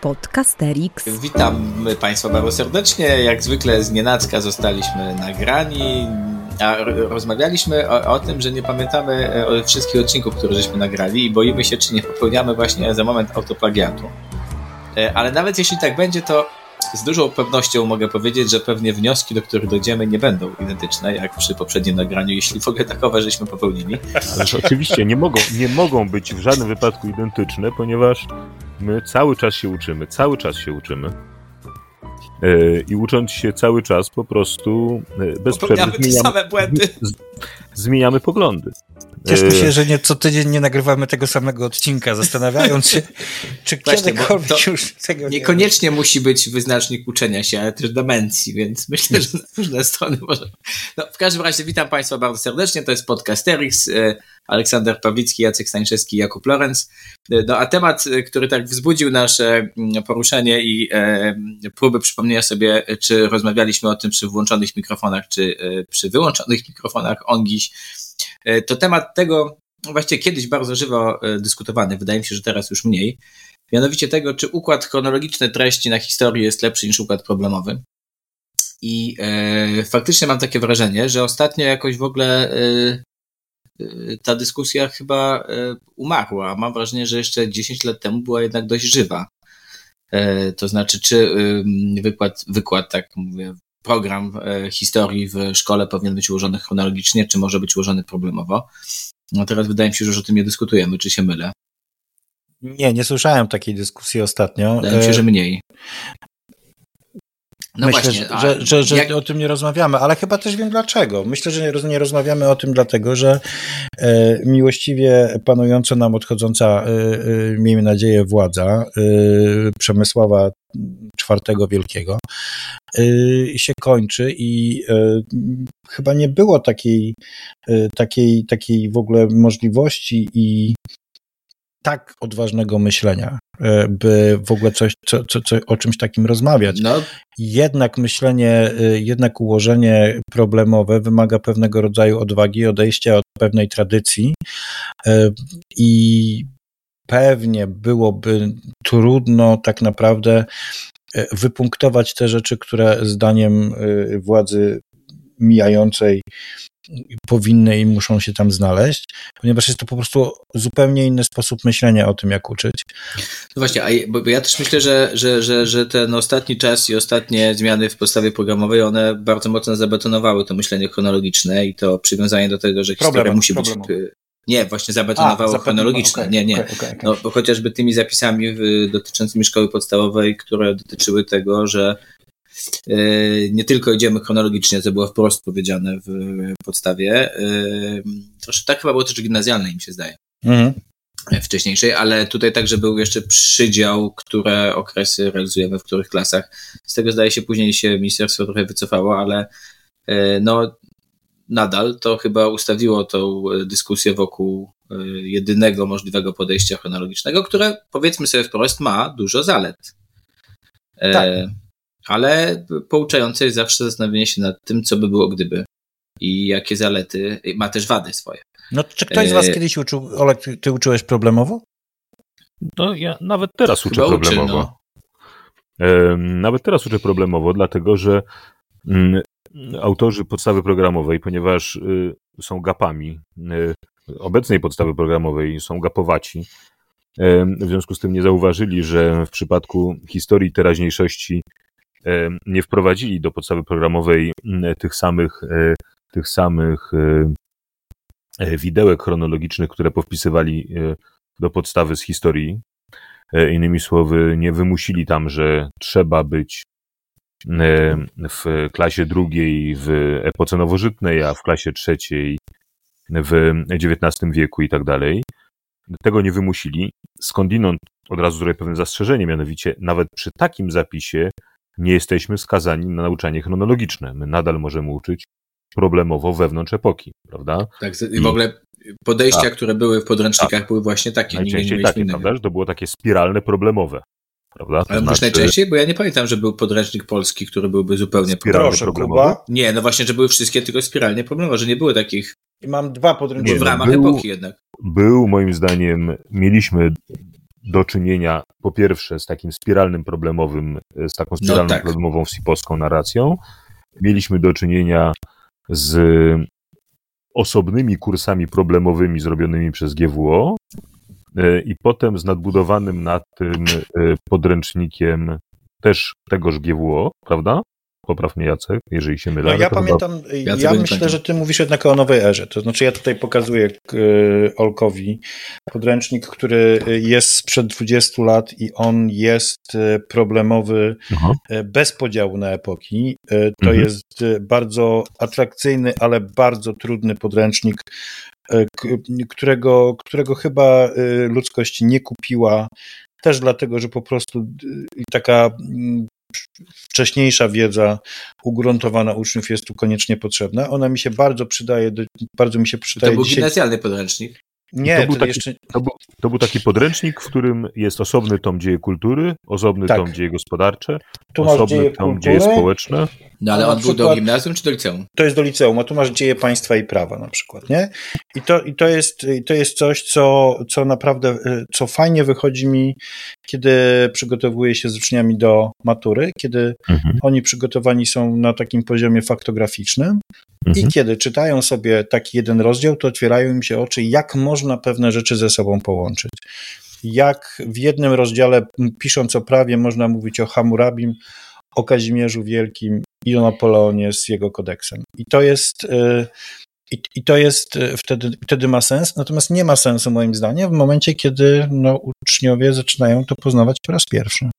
Podcasterix. Witam Państwa bardzo serdecznie. Jak zwykle z nienacka zostaliśmy nagrani, a rozmawialiśmy o, o, tym, że nie pamiętamy e, wszystkich odcinków, które żeśmy nagrali i boimy się, czy nie popełniamy właśnie za moment autoplagiatu. E, ale nawet jeśli tak będzie, to z dużą pewnością mogę powiedzieć, że pewnie wnioski, do których dojdziemy, nie będą identyczne jak przy poprzednim nagraniu, jeśli w ogóle takowe żeśmy popełnili. Ale oczywiście nie mogą, nie mogą być w żadnym wypadku identyczne, ponieważ my cały czas się uczymy, cały czas się uczymy. E, I ucząc się cały czas po prostu bez przerwy zmieniamy, zmieniamy poglądy. Cieszmy się, że nie, co tydzień nie nagrywamy tego samego odcinka, zastanawiając się, czy Właśnie, kiedykolwiek już tego nie Niekoniecznie musi być wyznacznik uczenia się, ale też demencji, więc myślę, że na różne strony może. No, w każdym razie witam Państwa bardzo serdecznie, to jest Podcasterix, e, Aleksander Pawlicki, Jacek Stańczewski, Jakub Lorenz. E, no a temat, który tak wzbudził nasze mm, poruszenie i e, próby przypomnienia sobie, czy rozmawialiśmy o tym przy włączonych mikrofonach, czy e, przy wyłączonych mikrofonach, on dziś to temat tego właściwie kiedyś bardzo żywo e, dyskutowany, wydaje mi się, że teraz już mniej. Mianowicie tego, czy układ chronologiczny treści na historii jest lepszy niż układ problemowy. I e, faktycznie mam takie wrażenie, że ostatnio jakoś w ogóle e, e ta dyskusja chyba e, umarła. Mam wrażenie, że jeszcze 10 lat temu była jednak dość żywa. To znaczy, czy wykład, wykład, tak mówię, program e, historii w szkole powinien być ułożony chronologicznie, czy może być ułożony problemowo. No teraz wydaje mi się, że już o tym nie dyskutujemy, czy się mylę. Nie, nie słyszałem takiej dyskusji ostatnio. Wydaje mi się, że mniej. No Myślę, właśnie, że, że, że jak... o tym nie rozmawiamy, ale chyba też wiem dlaczego. Myślę, że nie rozmawiamy o tym dlatego, że e, miłościwie panująca nam odchodząca, e, e, miejmy nadzieję, władza e, Przemysława IV Wielkiego e, się kończy i e, chyba nie było takiej, takiej, takiej w ogóle możliwości i tak odważnego myślenia, e, by w ogóle coś, co, co, co, o czymś takim rozmawiać. No. Jednak myślenie, e, jednak ułożenie problemowe wymaga pewnego rodzaju odwagi, odejścia od pewnej tradycji e, i pewnie byłoby trudno tak naprawdę wypunktować te rzeczy, które zdaniem władzy mijającej powinny i muszą się tam znaleźć, ponieważ jest to po prostu zupełnie inny sposób myślenia o tym, jak uczyć. No właśnie, a bo ja też myślę, że, że, że, że ten ostatni czas i ostatnie zmiany w podstawie programowej, one bardzo mocno zabetonowały to myślenie chronologiczne i to przywiązanie do tego, że historia problem, musi być nie, właśnie zabetonowało chronologicznie. Okay, nie, nie. Okay, okay, no, bo chociażby tymi zapisami dotyczącymi szkoły podstawowej, które dotyczyły tego, że nie tylko idziemy chronologicznie, co było wprost powiedziane w podstawie. Troszkę tak chyba było też gimnazjalne, mi się zdaje. Mhm. Wcześniejszej, ale tutaj także był jeszcze przydział, które okresy realizujemy w których klasach. Z tego zdaje się później się ministerstwo trochę wycofało, ale e, no nadal to chyba ustawiło tą dyskusję wokół e, jedynego możliwego podejścia chronologicznego, które powiedzmy sobie wprost ma dużo zalet. Tak ale pouczające jest zawsze zastanowienie się nad tym, co by było gdyby i jakie zalety, ma też wady swoje. No, czy ktoś z was e... kiedyś uczył, Olek, ty, ty uczyłeś problemowo? No, ja nawet teraz uczę Chyba problemowo. Uczy, no. Nawet teraz uczę problemowo, dlatego że mm, autorzy podstawy programowej, ponieważ y, są gapami y, obecnej podstawy programowej, są gapowaci, w związku z tym nie zauważyli, że w przypadku historii teraźniejszości nie wprowadzili do podstawy programowej tych samych, e, tych samych e, e, widełek chronologicznych, które powpisywali do podstawy z historii. Innymi słowy, nie wymusili tam, że trzeba być w klasie drugiej w epoce nowożytnej, a w klasie trzeciej w XIX wieku i tak dalej. Tego nie wymusili. Skądinąd od razu zrobię pewne zastrzeżenie, mianowicie nawet przy takim zapisie nie jesteśmy skazani na nauczanie chronologiczne. My nadal możemy uczyć problemowo wewnątrz epoki, prawda? Tak, i w ogóle podejścia, tak. które były w podręcznikach, tak. były właśnie takie. Najczęściej nie takie, prawda? Że to było takie spiralne problemowe. Prawda? To Ale znaczy... najczęściej, bo ja nie pamiętam, że był podręcznik polski, który byłby zupełnie spiralny problemowy. Nie, no właśnie, że były wszystkie tylko spiralnie problemowe, że nie były takich. I mam dwa podręczniki. w ramach był, epoki jednak. Był, moim zdaniem, mieliśmy do czynienia po pierwsze z takim spiralnym problemowym, z taką spiralną no tak. problemową sipowską narracją. Mieliśmy do czynienia z osobnymi kursami problemowymi zrobionymi przez GWO e, i potem z nadbudowanym na tym e, podręcznikiem też tegoż GWO, prawda? Popraw mnie Jacek, jeżeli się mylę. No ja pamiętam, chyba... ja myślę, że ty mówisz jednak o nowej erze. To znaczy ja tutaj pokazuję e, Olkowi podręcznik, który jest sprzed 20 lat i on jest problemowy Aha. bez podziału na epoki. To mhm. jest bardzo atrakcyjny, ale bardzo trudny podręcznik, którego, którego chyba ludzkość nie kupiła też dlatego, że po prostu taka mm, wcześniejsza wiedza ugruntowana uczniów jest tu koniecznie potrzebna. Ona mi się bardzo przydaje, bardzo mi się przydaje. To był dzisiaj... gimnazjalny podręcznik. Nie, to był, taki, jeszcze... to, był, to był, taki podręcznik, w którym jest osobny tom dzieje kultury, osobny tak. tom dzieje gospodarcze, tu osobny dzieje tom kultury. dzieje społeczne. No ale on był do gimnazjum czy do liceum? To jest do liceum, a tu masz dzieje państwa i prawa na przykład, nie? I to, i to, jest, to jest coś, co, co naprawdę, co fajnie wychodzi mi, kiedy przygotowuję się z uczniami do matury, kiedy mhm. oni przygotowani są na takim poziomie faktograficznym mhm. i kiedy czytają sobie taki jeden rozdział, to otwierają im się oczy, jak można pewne rzeczy ze sobą połączyć jak w jednym rozdziale, pisząc o prawie, można mówić o Hammurabim, o Kazimierzu Wielkim i o Napoleonie z jego kodeksem. I to jest. Y, I, I, to jest y, wtedy, wtedy ma sens, natomiast nie ma sensu moim zdaniem w momencie, kiedy no, uczniowie zaczynają to poznawać po raz pierwszy.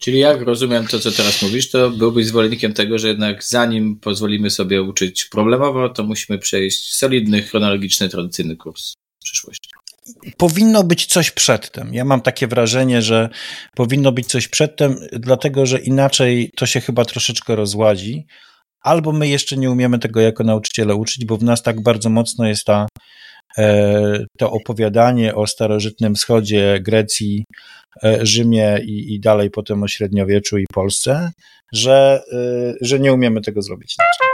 Czyli jak rozumiem to, co teraz mówisz, to byłbyś zwolennikiem tego, że jednak zanim pozwolimy sobie uczyć problemowo, to musimy przejść solidny, chronologiczny, tradycyjny kurs w przyszłości powinno być coś przedtem. Ja mam takie wrażenie, że powinno być coś przedtem, dlatego że inaczej to się chyba troszeczkę rozładzi. Albo my jeszcze nie umiemy tego jako nauczyciele uczyć, bo w nas tak bardzo mocno jest ta, e, to opowiadanie o starożytnym wschodzie, Grecji, e, Rzymie i, i dalej potem o średniowieczu i Polsce, że, e, że nie umiemy tego zrobić inaczej.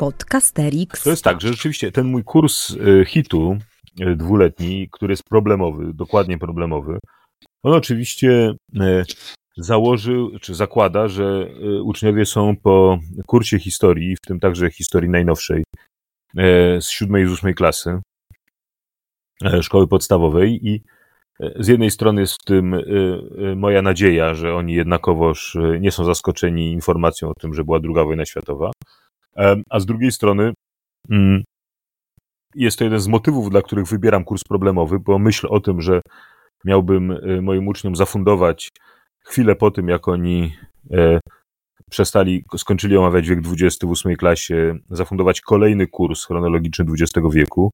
Podcasterix. To jest tak, że rzeczywiście ten mój kurs y, hitu y, dwuletni, który jest problemowy, dokładnie problemowy, on oczywiście y, założył, czy zakłada, że uczniowie są po kursie historii, w tym także historii najnowszej, z siódmej i ósmej klasy szkoły podstawowej i z jednej strony jest w tym moja nadzieja, że oni jednakowoż nie są zaskoczeni informacją o tym, że była druga wojna światowa, a z drugiej strony mm, jest to jeden z motywów, dla których wybieram kurs problemowy, bo myśl o tym, że miałbym y, moim uczniom zafundować chwilę po tym, jak oni e, przestali, skończyli omawiać wiek XX klasie, zafundować kolejny kurs chronologiczny XX wieku,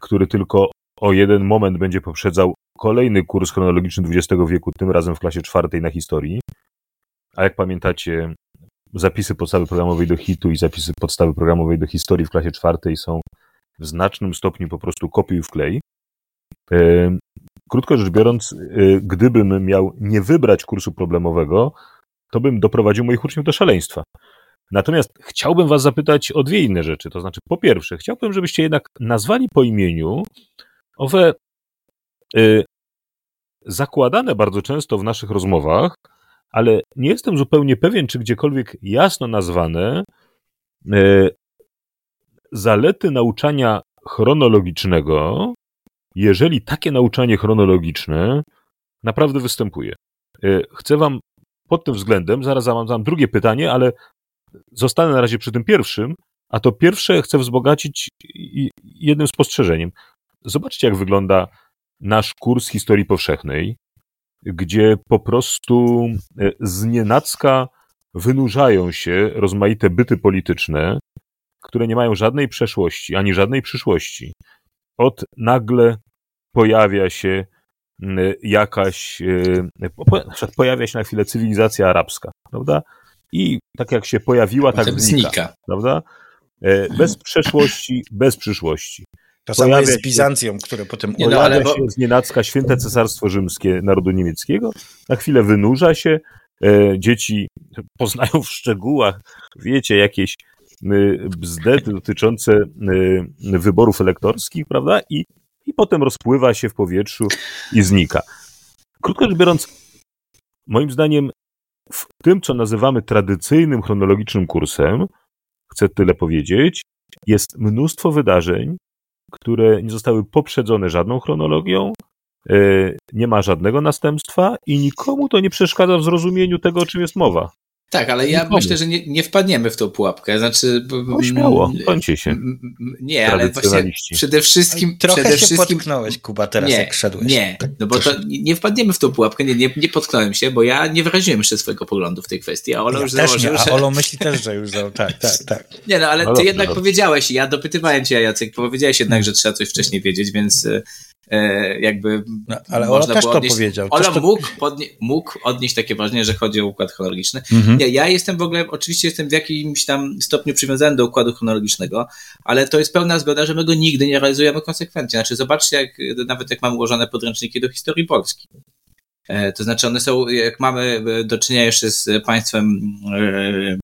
który tylko o jeden moment będzie poprzedzał kolejny kurs chronologiczny XX wieku, tym razem w klasie czwartej na historii. A jak pamiętacie, zapisy podstawy programowej do hitu i zapisy podstawy programowej do historii w klasie czwartej są w znacznym stopniu po prostu kopiuj w klej. Krótko rzecz biorąc, e, gdybym miał nie wybrać kursu problemowego, to bym doprowadził moich uczniów do szaleństwa. Natomiast chciałbym Was zapytać o dwie inne rzeczy. To znaczy, po pierwsze, chciałbym, żebyście jednak nazwali po imieniu owe y, zakładane bardzo często w naszych rozmowach ale nie jestem zupełnie pewien, czy gdziekolwiek jasno nazwane e, zalety nauczania chronologicznego, jeżeli takie nauczanie chronologiczne naprawdę występuje. E, chcę Wam pod tym względem, zaraz mam drugie pytanie, ale zostanę na razie przy tym pierwszym, a to pierwsze chcę wzbogacić jednym spostrzeżeniem. Zobaczcie, jak wygląda nasz kurs historii powszechnej gdzie po prostu e, z nienacka wynurzają się rozmaite byty polityczne, które nie mają żadnej przeszłości ani żadnej przyszłości. Od nagle pojawia się jakaś, e, pojawia się na chwilę cywilizacja arabska, prawda? I tak jak się pojawiła, tak znika, znika, prawda? E, bez przeszłości, bez przyszłości. To samo jest z Bizancją, które potem nie, no, ale bo... się z nienacka święte cesarstwo rzymskie narodu niemieckiego, na chwilę wynurza się, e, dzieci poznają w szczegółach, wiecie, jakieś bzdety dotyczące wyborów elektorskich, prawda? I, i potem rozpływa się w powietrzu i znika. Krótko rzecz biorąc, moim zdaniem, w tym, co nazywamy tradycyjnym chronologicznym kursem, chcę tyle powiedzieć, jest mnóstwo wydarzeń, które nie zostały poprzedzone żadną chronologią, e, nie ma żadnego następstwa i nikomu to nie przeszkadza w zrozumieniu tego, o czym jest mowa. Tak, ale ja myślę, że nie, nie wpadniemy w tą pułapkę. Znaczy, no śmiało, kończy się. Nie, ale właśnie przede wszystkim. Trochę przede się wszystkim, potknąłeś, Kuba, teraz nie, jak szedłeś. Nie, tak, no bo to nie wpadniemy w tą pułapkę, nie, nie, nie potknąłem się, bo ja nie wyraziłem jeszcze swojego poglądu w tej kwestii. A Olo ja już też założył, nie, a że... Olo myśli też, że już założył. Tak, tak, tak. Nie, no ale no ty dobrze, jednak dobrze. powiedziałeś, ja dopytywałem cię, Jacek, powiedziałeś jednak, że trzeba coś wcześniej wiedzieć, więc e, jakby. No, ale Ola też to powiedział. Ola to... mógł, podnie, mógł odnieść takie wrażenie, że chodzi o układ chronologiczny. Mhm. Nie, ja jestem w ogóle, oczywiście jestem w jakimś tam stopniu przywiązany do układu chronologicznego, ale to jest pełna zgoda, że my go nigdy nie realizujemy konsekwentnie. Znaczy, zobaczcie, jak, nawet jak mamy ułożone podręczniki do historii Polski. E, to znaczy, one są, jak mamy do czynienia jeszcze z państwem e,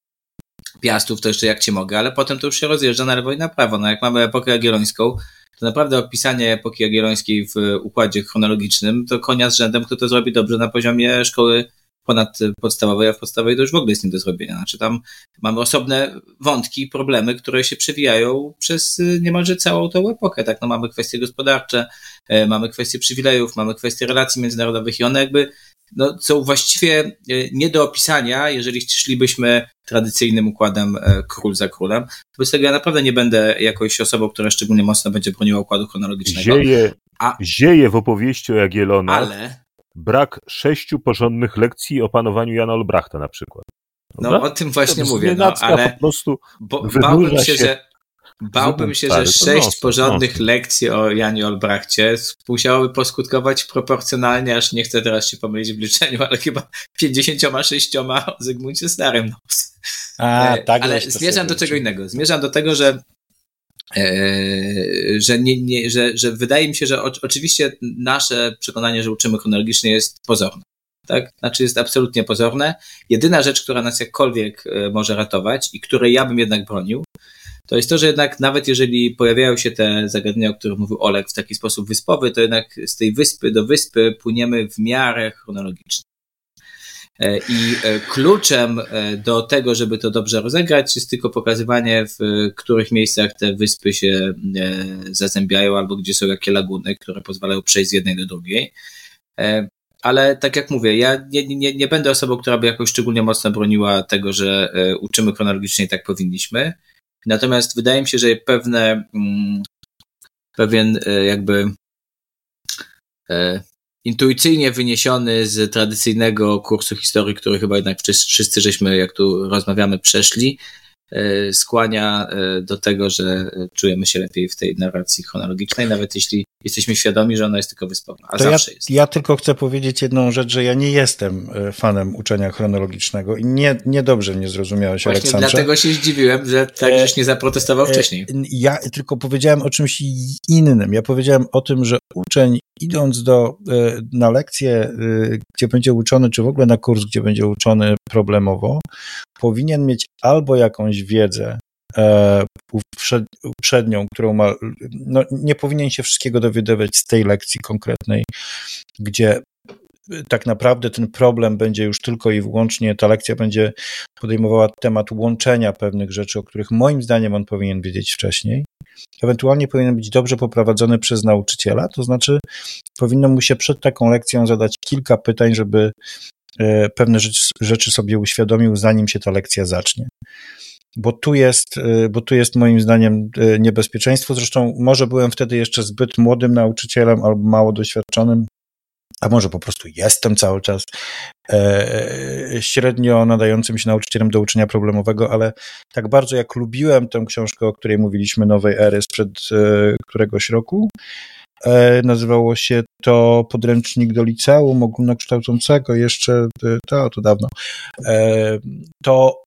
Piastów, to jeszcze jak cię mogę, ale potem to już się rozjeżdża na lewo i na prawo. No jak mamy epokę jagiellońską, to naprawdę opisanie epoki jagiellońskiej w układzie chronologicznym to konia z rzędem, kto to zrobi dobrze na poziomie szkoły ponadpodstawowej, a w podstawowej to już w ogóle jest nie do zrobienia. Znaczy tam mamy osobne wątki, problemy, które się przewijają przez niemalże całą tą epokę. Tak, no mamy kwestie gospodarcze, e, mamy kwestie przywilejów, mamy kwestie relacji międzynarodowych i one jakby no, są właściwie e, nie do opisania, jeżeli szlibyśmy tradycyjnym układem e, król za królem. Wobec tego ja naprawdę nie będę jakoś osobą, która szczególnie mocno będzie broniła układu chronologicznego. Zieje, A, zieje w opowieści o Jagiellonach ale, brak sześciu porządnych lekcji o panowaniu Jana Olbrachta na przykład. No o tym właśnie mówię, no, ale po prostu bo, bałbym się, się, że Bałbym się, że sześć porządnych lekcji o Janie Olbrachcie musiałoby poskutkować proporcjonalnie, aż nie chcę teraz się pomylić w liczeniu, ale chyba 56 o Zygmuncie Starym. No. A, tak ale zmierzam do czego innego. Zmierzam do tego, że e, że, nie, nie, że, że wydaje mi się, że o, oczywiście nasze przekonanie, że uczymy chronologicznie jest pozorne. Tak? Znaczy jest absolutnie pozorne. Jedyna rzecz, która nas jakkolwiek e, może ratować i której ja bym jednak bronił, to jest to, że jednak nawet jeżeli pojawiają się te zagadnienia, o których mówił Olek w taki sposób wyspowy, to jednak z tej wyspy do wyspy płyniemy w miarę chronologicznie. E, I e, kluczem e, do tego, żeby to dobrze rozegrać, jest tylko pokazywanie, w których miejscach te wyspy się zazębiają, albo gdzie są jakie laguny, które pozwalają przejść z jednej do drugiej. Ale tak jak mówię, ja nie, nie, nie będę osobą, która by jakoś szczególnie mocno broniła tego, że uczymy chronologicznie i tak powinniśmy. Natomiast wydaje mi się, że pewne, mm, pewien e, jakby e, intuicyjnie wyniesiony z tradycyjnego kursu historii, który chyba jednak wszyscy żeśmy, jak tu rozmawiamy, przeszli, skłania e, do tego, że czujemy się lepiej w tej narracji chronologicznej, nawet jeśli jesteśmy świadomi, że ona jest tylko wyspowa, a to zawsze ja, jest. Ja tylko chcę powiedzieć jedną rzecz, że ja nie jestem e, fanem uczenia chronologicznego i nie, niedobrze mnie zrozumiałeś, Właśnie Aleksandrze. dlatego się zdziwiłem, że tak żeś nie zaprotestował wcześniej. Ja tylko powiedziałem o czymś innym. Ja powiedziałem o tym, że uczeń idąc do, na lekcję, gdzie będzie uczony, czy w ogóle na kurs, gdzie będzie uczony problemowo, powinien mieć albo jakąś wiedzę e, uprzednią, którą ma, no, nie powinien się wszystkiego dowiadywać z tej lekcji konkretnej, gdzie tak naprawdę ten problem będzie już tylko i wyłącznie, ta lekcja będzie podejmowała temat łączenia pewnych rzeczy, o których moim zdaniem on powinien wiedzieć wcześniej. Ewentualnie powinien być dobrze poprowadzony przez nauczyciela, to znaczy powinno mu się przed taką lekcją zadać kilka pytań, żeby E, pewne rzeczy sobie uświadomił, zanim się ta lekcja zacznie. Bo tu jest, e, bo tu jest moim zdaniem e, niebezpieczeństwo. Zresztą może byłem wtedy jeszcze zbyt młodym nauczycielem albo mało doświadczonym, a może po prostu jestem cały czas średnio nadającym się nauczycielem do uczenia problemowego, ale tak bardzo jak lubiłem tę książkę, o której mówiliśmy, Nowej Ery sprzed któregoś roku, E, nazywało się to podręcznik do liceum ogólnokształcącego, jeszcze e, to, to dawno. E, to,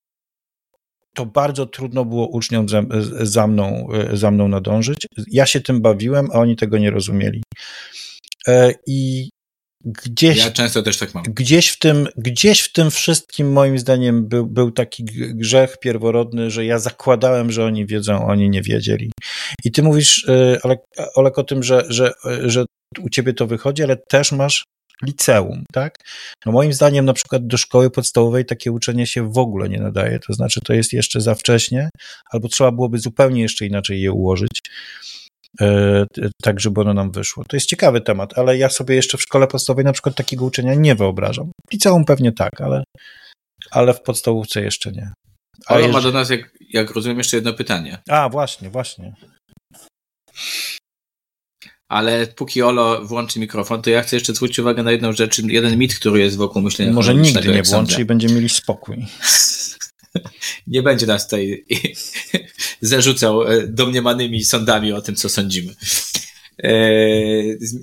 to bardzo trudno było uczniom za, za, mną, za mną nadążyć. Ja się tym bawiłem, a oni tego nie rozumieli. I gdzieś, ja często też tak mam. Gdzieś w tym, gdzieś w tym wszystkim moim zdaniem był, był taki grzech pierworodny, że ja zakładałem, że oni wiedzą, oni nie wiedzieli. I ty mówisz, y, Olek, Olek o tym, że, że, że u ciebie to wychodzi, ale też masz liceum, tak? No moim zdaniem na przykład do szkoły podstawowej takie uczenie się w ogóle nie nadaje, to znaczy to jest jeszcze za wcześnie, albo trzeba byłoby zupełnie jeszcze inaczej je ułożyć, tak żeby ono nam wyszło. To jest ciekawy temat, ale ja sobie jeszcze w szkole podstawowej na przykład takiego uczenia nie wyobrażam. W liceum pewnie tak, ale, ale w podstawówce jeszcze nie. Ale ma do nas, jak, jak rozumiem, jeszcze jedno pytanie. A, właśnie, właśnie. ale póki Olo włączy mikrofon, to ja chcę jeszcze zwrócić uwagę na jedną rzecz, jeden mit, który jest wokół myślenia Może nigdy nie włączy i będziemy mieli spokój. nie będzie nas tutaj zarzucał e, domniemanymi sądami o tym, co sądzimy. E,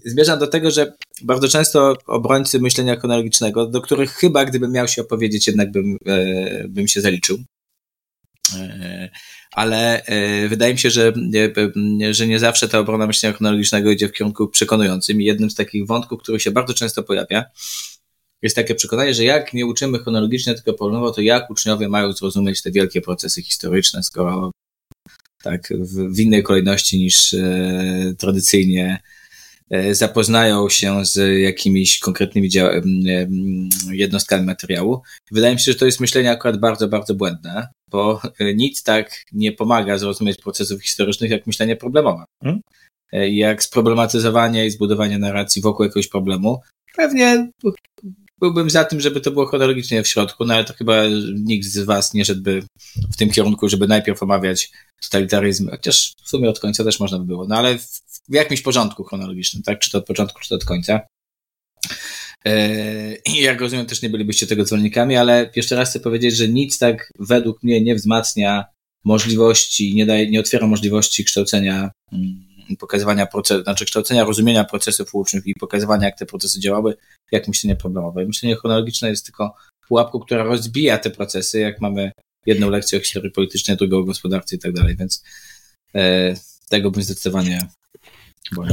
zmierzam do tego, że bardzo często obrońcy myślenia chronologicznego, do których chyba gdybym miał się opowiedzieć, jednak bym, e, bym się zaliczył, ale wydaje mi się, że, że nie zawsze ta obrona myślenia chronologicznego idzie w kierunku przekonującym. I jednym z takich wątków, który się bardzo często pojawia, jest takie przekonanie, że jak nie uczymy chronologicznie, tylko polonowo, to jak uczniowie mają zrozumieć te wielkie procesy historyczne, skoro tak w, w innej kolejności niż e, tradycyjnie e, zapoznają się z jakimiś konkretnymi jednostkami materiału. Wydaje mi się, że to jest myślenie akurat bardzo, bardzo błędne, bo e, nic tak nie pomaga zrozumieć procesów historycznych jak myślenie problemowe. Hmm? E, jak sproblematyzowanie i zbudowanie narracji wokół jakiegoś problemu. Pewnie byłbym za tym, żeby to było chronologicznie w środku, no ale to chyba nikt z Was nie szedłby w tym kierunku, żeby najpierw omawiać totalitaryzm, chociaż w sumie od końca też można by było, no ale w, w jakimś porządku chronologicznym, tak? Czy to od początku, czy to od końca. I jak rozumiem, też nie bylibyście tego zwolennikami, ale jeszcze raz chcę powiedzieć, że nic tak według mnie nie wzmacnia możliwości, nie, daje, nie otwiera możliwości kształcenia, mm, pokazywania procesu, znaczy kształcenia rozumienia procesów uczniów i pokazywania, jak te procesy działały, jak myślenie problemowe. Myślenie chronologiczne jest tylko pułapką, która rozbija te procesy, jak mamy jedną lekcję o historii politycznej, drugą o gospodarce i tak dalej, więc e, tego bym zdecydowanie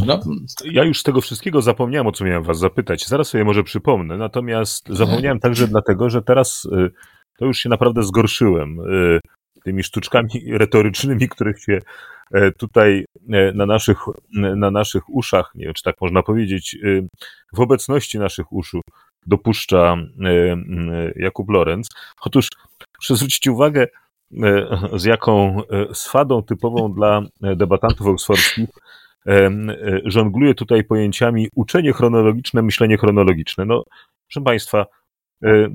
no. Ja już tego wszystkiego zapomniałem, o co miałem was zapytać. Zaraz sobie może przypomnę. Natomiast zapomniałem także dlatego, że teraz y, to już się naprawdę zgorszyłem y, tymi sztuczkami retorycznymi, których się tutaj e, na naszych, na naszych uszach, nie wiem, czy tak można powiedzieć, y, w obecności naszych uszu dopuszcza Jakub Lorenz. Otóż muszę zwrócić uwagę, z jaką swadą typową dla debatantów oksfordzkich E, żongluje tutaj pojęciami uczenie chronologiczne, myślenie chronologiczne. No, proszę Państwa, e,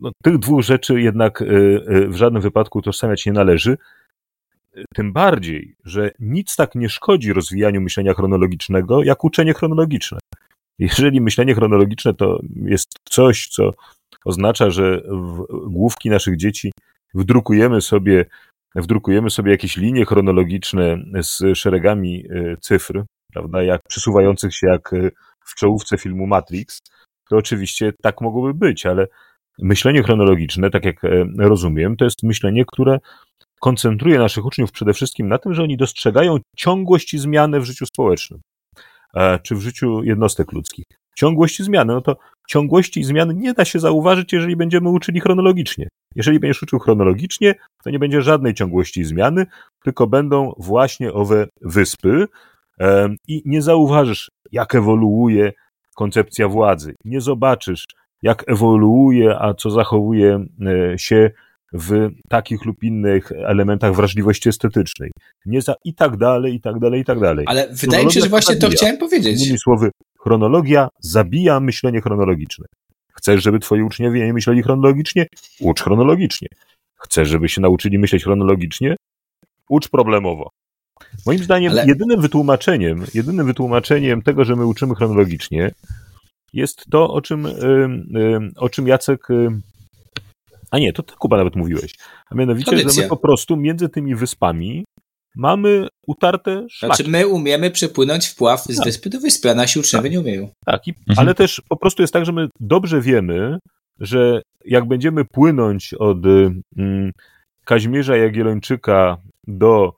no, tych dwóch rzeczy jednak e, w żadnym wypadku utożsamiać nie należy. Tym bardziej, że nic tak nie szkodzi rozwijaniu myślenia chronologicznego, jak uczenie chronologiczne. Jeżeli myślenie chronologiczne to jest coś, co oznacza, że w główki naszych dzieci wdrukujemy sobie wdrukujemy sobie jakieś linie chronologiczne z szeregami e, cyfr, prawda, jak przesuwających się jak e, w czołówce filmu Matrix, to oczywiście tak mogłoby być, ale myślenie chronologiczne, tak jak e, rozumiem, to jest myślenie, które koncentruje naszych uczniów przede wszystkim na tym, że oni dostrzegają ciągłość i zmianę w życiu społecznym, czy w życiu jednostek ludzkich. Ciągłość i zmiany, no to ciągłości i zmian nie da się zauważyć, jeżeli będziemy uczyli chronologicznie. Jeżeli będziesz uczył chronologicznie, to nie będzie żadnej ciągłości i zmiany, tylko będą właśnie owe wyspy i nie zauważysz, jak ewoluuje koncepcja władzy. Nie zobaczysz, jak ewoluuje, a co zachowuje e, się w takich lub innych elementach wrażliwości estetycznej. Nie za i tak dalej, i tak dalej, i tak dalej. Ale wydaje mi się, że właśnie to chciałem powiedzieć. Innymi słowy, chronologia zabija myślenie chronologiczne. Chcesz, żeby twoi uczniowie nie myśleli chronologicznie? Ucz chronologicznie. Chcesz, żeby się nauczyli myśleć chronologicznie? Ucz problemowo. Moim zdaniem Ale... jedynym wytłumaczeniem, jedynym wytłumaczeniem tego, że my uczymy chronologicznie, jest to, o czym, o czym Jacek. A nie, to ty Kuba nawet mówiłeś. A mianowicie, Tradycja. że my po prostu między tymi wyspami mamy utarte szlaki. Znaczy my umiemy przepłynąć wpław z tak. wyspy do wyspy, a nasi uczniowie tak. nie umieją. Tak, i, mhm. ale też po prostu jest tak, że my dobrze wiemy, że jak będziemy płynąć od mm, Kazimierza Jagiellończyka do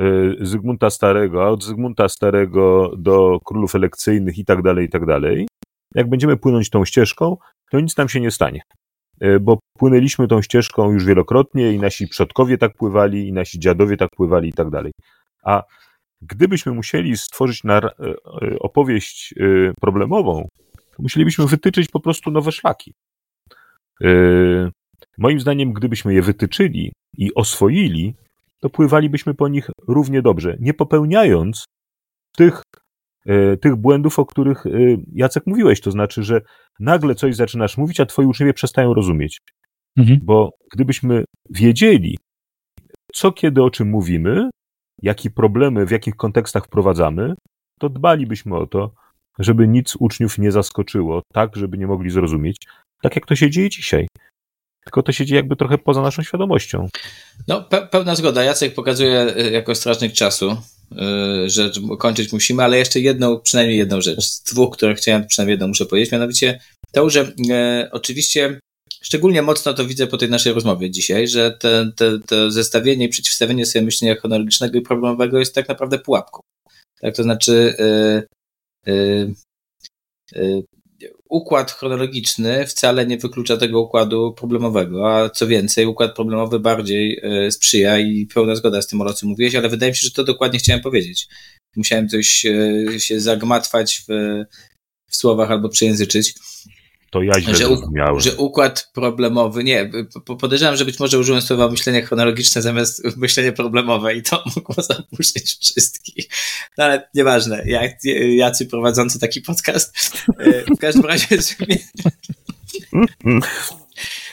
y, Zygmunta Starego, a od Zygmunta Starego do królów elekcyjnych i tak dalej, i tak dalej, jak będziemy płynąć tą ścieżką, to nic nam się nie stanie. E, bo płynęliśmy tą ścieżką już wielokrotnie i nasi przodkowie tak pływali, i nasi dziadowie tak pływali i tak dalej. A gdybyśmy musieli stworzyć e, opowieść problemową, musielibyśmy wytyczyć po prostu nowe szlaki. Moim zdaniem, gdybyśmy je wytyczyli i oswoili, to pływalibyśmy po nich równie dobrze, nie popełniając tych, e, tych błędów, o których e, Jacek mówiłeś. To znaczy, że nagle coś zaczynasz mówić, a twoi uczniowie przestają rozumieć. Mhm. Bo gdybyśmy wiedzieli, co kiedy o czym mówimy, jakie problemy, w jakich kontekstach wprowadzamy, to dbalibyśmy o to, żeby nic uczniów nie zaskoczyło, tak, żeby nie mogli zrozumieć, tak jak to się dzieje dzisiaj tylko to siedzi jakby trochę poza naszą świadomością. No, pe pełna zgoda. Jacek pokazuje y, jako strażnik czasu, y, że kończyć musimy, ale jeszcze jedną, przynajmniej jedną rzecz, z dwóch, które chciałem, przynajmniej jedną muszę powiedzieć, mianowicie to, że e, oczywiście szczególnie mocno to widzę po tej naszej rozmowie dzisiaj, że te, te, to zestawienie i przeciwstawienie sobie myślenia chronologicznego i problemowego jest tak naprawdę pułapką. Tak, to znaczy e, e, układ chronologiczny wcale nie wyklucza tego układu problemowego, a co więcej, układ problemowy bardziej e, sprzyja i pełna zgoda z tym, o czym mówiłeś, ale wydaje mi się, że to dokładnie chciałem powiedzieć. Musiałem coś e, się zagmatwać w, w słowach albo przejęzyczyć to ja źle że, zrozumiałem. Że układ problemowy, nie, podejrzewam, że być może użyłem słowa myślenie chronologiczne zamiast myślenie problemowe i to mogło zapuszyć wszystkich. No ale nieważne, jak, jacy prowadzący taki podcast. E, w każdym razie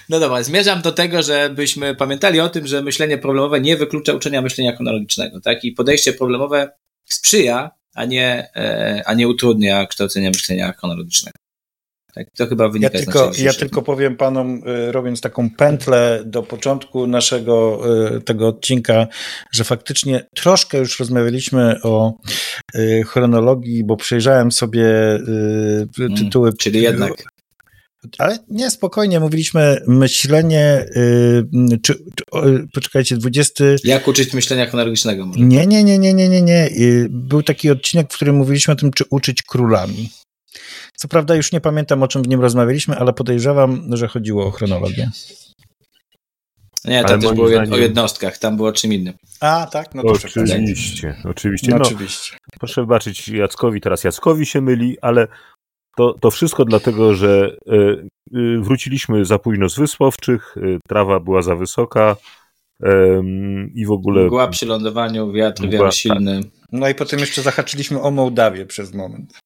No dobra, zmierzam do tego, żebyśmy pamiętali o tym, że myślenie problemowe nie wyklucza uczenia myślenia chronologicznego, tak? I podejście problemowe sprzyja, a nie, e, a nie utrudnia kształcenia myślenia chronologicznego. Tak, to chyba wynika ja tylko, Ja tylko powiem panom, y, robiąc taką pętlę do początku naszego y, tego odcinka, że faktycznie troszkę już rozmawialiśmy o y, chronologii, bo przejrzałem sobie mm, tytuły. Mm, czyli jednak. Ale nie, spokojnie, mówiliśmy myślenie, yy, czy, czy, poczekajcie, 20... Jak uczyć myślenia chronologicznego? Może? Nie, nie, nie, nie, nie, nie, nie. Był taki odcinek, w którym mówiliśmy o tym, czy uczyć królami. Co prawda już nie pamiętam, o czym w nim rozmawialiśmy, ale podejrzewam, że chodziło o chronologię. Nie, tam ale też było zdaniem... o jednostkach, tam było o czym innym. A, tak? No to oczywiście, oczywiście. No, no, oczywiście. Proszę wybaczyć Jackowi, teraz Jackowi się myli, ale to, to wszystko dlatego, że y, y, wróciliśmy za późno z Wyspowczych, y, trawa była za wysoka i w ogóle... Mgła przy lądowaniu, wiatr wiał silny. No i potem jeszcze zahaczyliśmy o Mołdawię przez moment.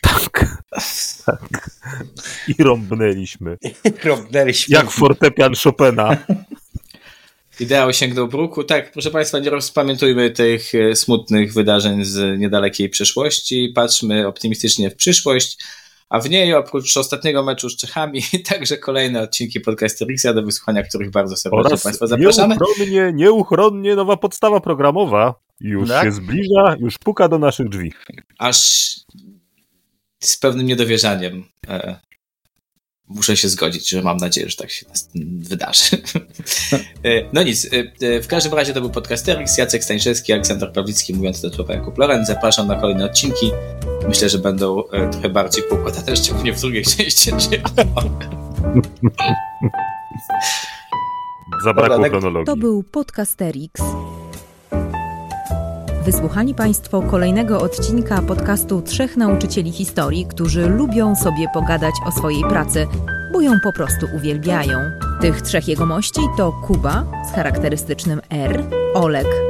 Tak. tak. I rąbnęliśmy. Rąbnęliśmy. Jak fortepian Chopina. Ideał sięgnął bruku. Tak, proszę Państwa, nie rozpamiętujmy tych e, smutnych wydarzeń z niedalekiej przeszłości. Patrzmy optymistycznie w przyszłość. A w niej oprócz ostatniego meczu z Czechami także kolejne odcinki podcastu Rixa do wysłuchania, których bardzo serdecznie Oraz Państwa zapraszamy. Nieuchronnie, nieuchronnie nowa podstawa programowa już tak? się zbliża, już puka do naszych drzwi. Aż z pewnym niedowierzaniem e, muszę się zgodzić, że mam nadzieję, że tak się wydarzy. E, no nic, e, w każdym razie to był podcasterix, Jacek Stańszewski, Aleksander Pawlicki, mówiąc do słowa Jakub Loren. Zapraszam na kolejne odcinki. Myślę, że będą trochę bardziej poukładane, szczególnie w drugiej części. Zabrakło chronologii. To był podcasterix. Wysłuchali Państwo kolejnego odcinka podcastu Trzech Nauczycieli Historii, którzy lubią sobie pogadać o swojej pracy, bo ją po prostu uwielbiają. Tych trzech jegomości to Kuba z charakterystycznym R, Olek